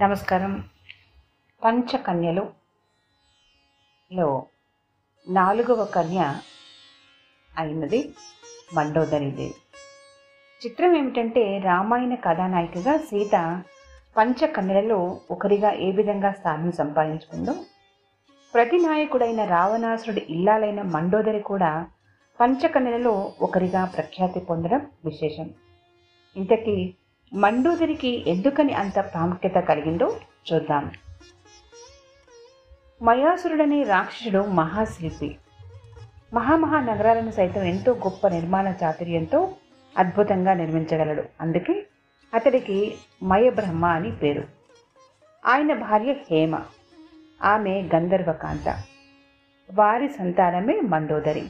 నమస్కారం. పంచకన్యలు. లో నాలుగవ కన్య అయినది మండోదరిదేవి చిత్రం ఏమిటంటే రామాయణ కథానాయికగా సీత పంచకన్యలలో ఒకరిగా ఏ విధంగా స్థానం సంపాదించుకుందో ప్రతి నాయకుడైన రావణాసురుడి ఇల్లాలైన మండోదరి కూడా పంచకన్యలలో ఒకరిగా ప్రఖ్యాతి పొందడం విశేషం. ఇంతకీ మండోదరికి ఎందుకని అంత ప్రాముఖ్యత కలిగిందో చూద్దాం. మయాసురుడనే రాక్షసుడు మహాశిల్పి. మహామహా నగరాలను సైతం ఎంతో గొప్ప నిర్మాణ చాతుర్యంతో అద్భుతంగా నిర్మించగలడు. అందుకే అతడికి మయబ్రహ్మ అని పేరు. ఆయన భార్య హేమ. ఆమె గంధర్వకాంత. వారి సంతానమే మండోదరి.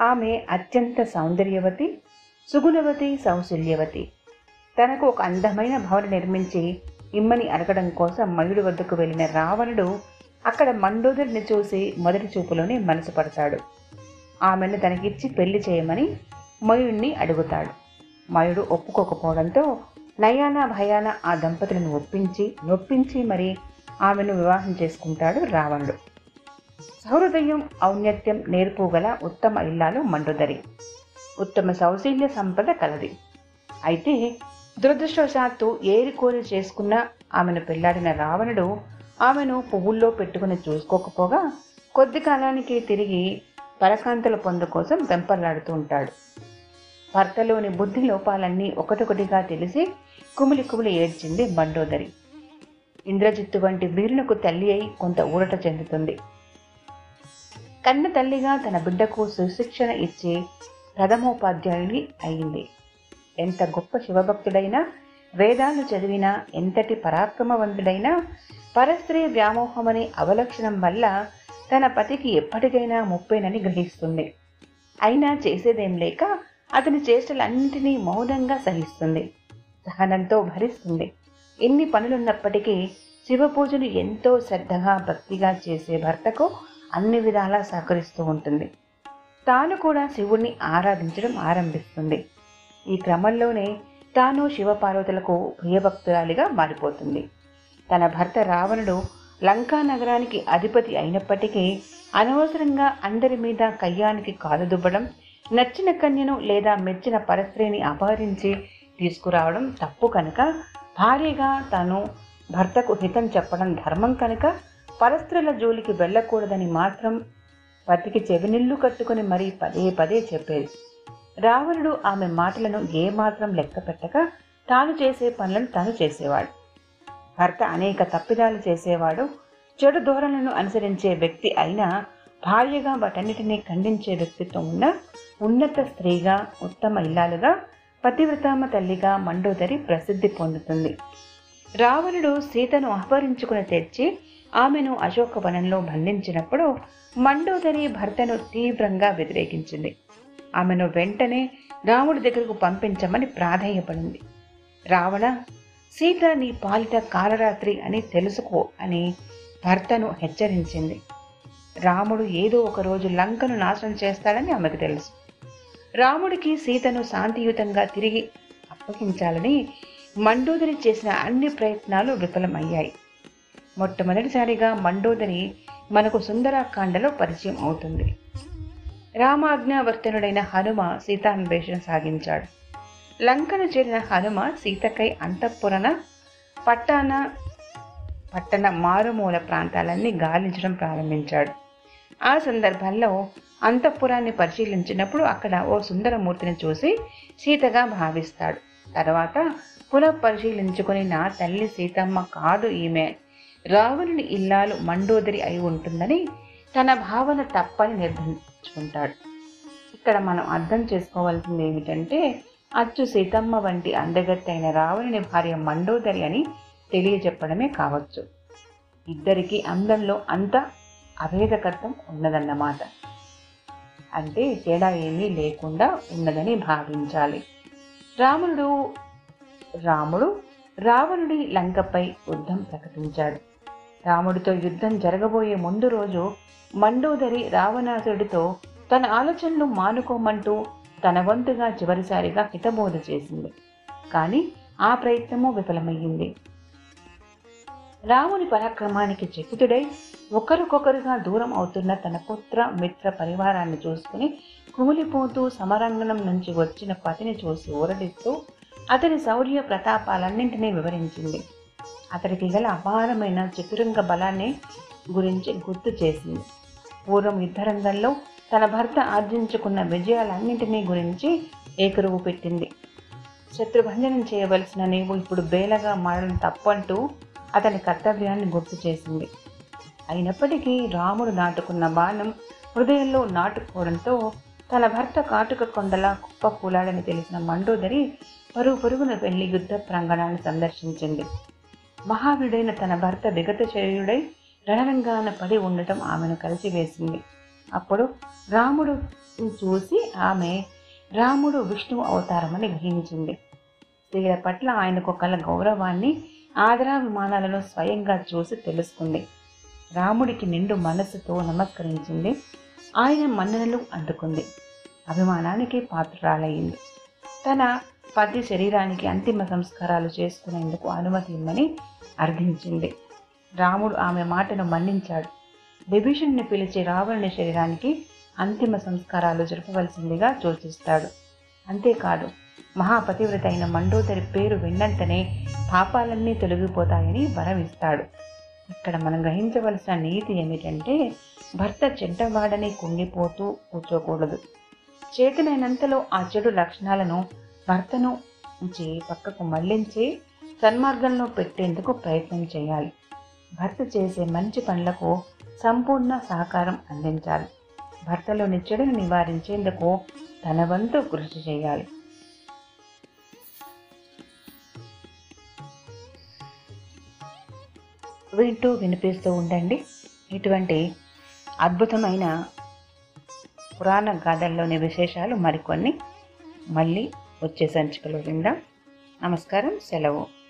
ఆమె అత్యంత సౌందర్యవతి సుగుణవతి సౌశల్యవతి. తనకు ఒక అందమైన భవన నిర్మించి ఇమ్మని అడగడం కోసం మయుడి వద్దకు వెళ్ళిన రావణుడు అక్కడ మండోదరిని చూసి మొదటి చూపులోనే మనసు పడతాడు. ఆమెను తనకిచ్చి పెళ్ళి చేయమని మయుడిని అడుగుతాడు. మయుడు ఒప్పుకోకపోవడంతో నయాన భయాన ఆ దంపతులను ఒప్పించి నొప్పించి మరి ఆమెను వివాహం చేసుకుంటాడు రావణుడు. సహృదయం ఔన్నత్యం నేర్పు గల ఉత్తమ ఇల్లాలు మండోదరి. ఉత్తమ సౌశీల్య సంపద కలది. అయితే దురదృష్టవశాత్తు ఏరి కోరి చేసుకున్న ఆమెను పెళ్ళాడిన రావణుడు ఆమెను పువ్వుల్లో పెట్టుకుని చూసుకోకపోగా కొద్ది కాలానికి తిరిగి పరకాంతల పొందు కోసం వెంపర్లాడుతూ ఉంటాడు. భర్తలోని బుద్ధి లోపాలన్నీ ఒకటొకటిగా తెలిసి కుమిలి కుమిలి ఏడ్చింది మండోదరి ఇంద్రజిత్తు వంటి వీరులకు తల్లి అయి కొంత ఊరట చెందుతుంది. కన్న తల్లిగా తన బిడ్డకు సుశిక్షణ ఇచ్చి ప్రథమోపాధ్యాయుని అయింది. ఎంత గొప్ప శివభక్తుడైనా వేదాలు చదివినా ఎంతటి పరాక్రమవంతుడైనా పరస్త్రీ వ్యామోహమనే అవలక్షణం వల్ల తన పతికి ఎప్పటికైనా ముప్పేనని గ్రహిస్తుంది. అయినా చేసేదేం లేక అతని చేష్టలన్నింటినీ మౌనంగా సహిస్తుంది. సహనంతో భరిస్తుంది. ఎన్ని పనులున్నప్పటికీ శివపూజను ఎంతో శ్రద్ధగా భక్తిగా చేసే భర్తకు అన్ని విధాలా సహకరిస్తూ ఉంటుంది. తాను కూడా శివుణ్ణి ఆరాధించడం ఆరంభిస్తుంది. ఈ క్రమంలోనే తాను శివపార్వతులకు ప్రియభక్తురాలిగా మారిపోతుంది. తన భర్త రావణుడు లంకా నగరానికి అధిపతి అయినప్పటికీ అనవసరంగా అందరి మీద కయ్యానికి కాలు దుబ్బడం నచ్చిన కన్యను లేదా మెచ్చిన పరస్త్రీని అపహరించి తీసుకురావడం తప్పు కనుక భార్యగా తాను భర్తకు హితం చెప్పడం ధర్మం కనుక పరస్త్రీల జోలికి వెళ్ళకూడదని మాత్రం పతికి చెవినిల్లు కట్టుకుని మరీ పదే పదే చెప్పేది. రావణుడు ఆమె మాటలను ఏమాత్రం లెక్క పెట్టక తాను చేసే పనులను తాను చేసేవాడు. భర్త అనేక తప్పిదాలు చేసేవాడు. చెడు ధోరణులను అనుసరించే వ్యక్తి అయినా భార్యగా వాటన్నిటినీ ఖండించే వ్యక్తిత్వం ఉన్న ఉన్నత స్త్రీగా ఉత్తమ ఇల్లాలుగా పతివ్రతామ తల్లిగా మండోదరి ప్రసిద్ధి పొందుతుంది. రావణుడు సీతను అపహరించుకుని తెచ్చి ఆమెను అశోకవనంలో బంధించినప్పుడు మండోదరి భర్తను తీవ్రంగా వ్యతిరేకించింది. ఆమెను వెంటనే రాముడి దగ్గరకు పంపించమని ప్రాధేయపడింది. రావణ సీత నీ పాలిట కాలరాత్రి అని తెలుసుకో అని భర్తను హెచ్చరించింది. రాముడు ఏదో ఒక రోజు లంకను నాశనం చేస్తాడని ఆమెకు తెలుసు. రాముడికి సీతను శాంతియుతంగా తిరిగి అప్పగించాలని మండోదరి చేసిన అన్ని ప్రయత్నాలు విఫలమయ్యాయి. మొట్టమొదటిసారిగా మండోదరి మనకు సుందరాకాండలో పరిచయం అవుతుంది. రామాజ్ఞావర్తనుడైన హనుమ సీతాన్వేషణ సాగించాడు. లంకను చేరిన హనుమ సీతకై అంతఃపురన పట్టణ పట్టణ మారుమూల ప్రాంతాలన్నీ గాలించడం ప్రారంభించాడు. ఆ సందర్భంలో అంతఃపురాన్ని పరిశీలించినప్పుడు అక్కడ ఓ సుందరమూర్తిని చూసి సీతగా భావిస్తాడు. తర్వాత పునః పరిశీలించుకుని నా తల్లి సీతమ్మ కాదు ఈమె. రావణుని ఇల్లాలు మండోదరి అయి ఉంటుందని తన భావన తప్పని నిర్ధారించుకుంటాడు. ఇక్కడ మనం అర్థం చేసుకోవాల్సింది ఏమిటంటే అచ్చు సీతమ్మ వంటి అందగత్తైన రావణుని భార్య మండోదరి అని తెలియజెప్పడమే కావచ్చు. ఇద్దరికి అందంలో అంత అభేదకత్వం ఉన్నదన్నమాట. అంటే తేడా ఏమీ లేకుండా ఉన్నదని భావించాలి. రాముడు రాముడు రావణుడి లంకపై యుద్ధం ప్రకటించాడు. రాముడితో యుద్ధం జరగబోయే ముందు రోజు మండోదరి రావణాసుడితో తన ఆలోచనలు మానుకోమంటూ తన వంతుగా చివరిసారిగా హితబోధ చేసింది. కానీ ఆ ప్రయత్నము విఫలమయ్యింది. రాముని పరాక్రమానికి చకితుడై ఒకరికొకరుగా దూరం అవుతున్న తన పుత్ర మిత్ర పరివారాన్ని చూసుకుని కుమిలిపోతూ సమరంగణం నుంచి వచ్చిన పతిని చూసి ఊరడిస్తూ అతని శౌర్య ప్రతాపాలన్నింటినీ వివరించింది. అతడికి గల అపారమైన చతురంగ బలాన్ని గురించి గుర్తు చేసింది. పూర్వం యుద్ధరంగంలో తన భర్త ఆర్జించుకున్న విజయాలన్నింటినీ గురించి ఏకరువు పెట్టింది. శత్రుభంజనం చేయవలసిన నీవు ఇప్పుడు బేలగా మారడం తప్పంటూ అతని కర్తవ్యాన్ని గుర్తు చేసింది. అయినప్పటికీ రాముడు నాటుకున్న బాణం హృదయంలో నాటుకోవడంతో తన భర్త కాటుక కొండలా కుప్ప కూలాడని తెలిసిన మండోదరి పరుగు పరుగున వెళ్ళి యుద్ధ ప్రాంగణాన్ని సందర్శించింది. మహావీడైన తన భర్త విగతచర్యుడై రణరంగాన పడి ఉండటం ఆమెను కలిసివేసింది. అప్పుడు రాముడు చూసి ఆమె రాముడు విష్ణువు అవతారమని గ్రహించింది. స్త్రీల పట్ల ఆయనకు కల గౌరవాన్ని ఆదరాభిమానాలను స్వయంగా చూసి తెలుసుకుంది. రాముడికి నిండు మనస్సుతో నమస్కరించింది. ఆయన మన్ననలు అందుకుంది. అభిమానానికి పాత్రురాలయ్యింది. తన పద్య శరీరానికి అంతిమ సంస్కారాలు చేసుకునేందుకు అనుమతి ఇమ్మని అర్థించింది రాముడు ఆమె మాటను మన్నించాడు. విభీషణ్ణి పిలిచి రావణుని శరీరానికి అంతిమ సంస్కారాలు జరపవలసిందిగా సూచిస్తాడు అంతేకాదు మహాపతివ్రత అయిన మండోదరి పేరు విన్నంతనే పాపాలన్నీ తొలగిపోతాయని వరమిస్తాడు. ఇక్కడ మనం గ్రహించవలసిన నీతి ఏమిటంటే భర్త చెడ్డవాడని కుంగిపోతూ కూర్చోకూడదు. చేతనైనంతలో ఆ చెడు లక్షణాలను భర్తను పక్కకు మళ్ళించి సన్మార్గంలో పెట్టేందుకు ప్రయత్నం చేయాలి. భర్త చేసే మంచి పనులకు సంపూర్ణ సహకారం అందించాలి. భర్తలోని చెడును నివారించేందుకు తన వంతు కృషి చేయాలి. వింటూ వినిపిస్తూ ఉండండి. ఇటువంటి అద్భుతమైన పురాణ గాథల్లోని విశేషాలు మరికొన్ని మళ్ళీ వచ్చే సంచికలో విందాం. నమస్కారం సెలవు.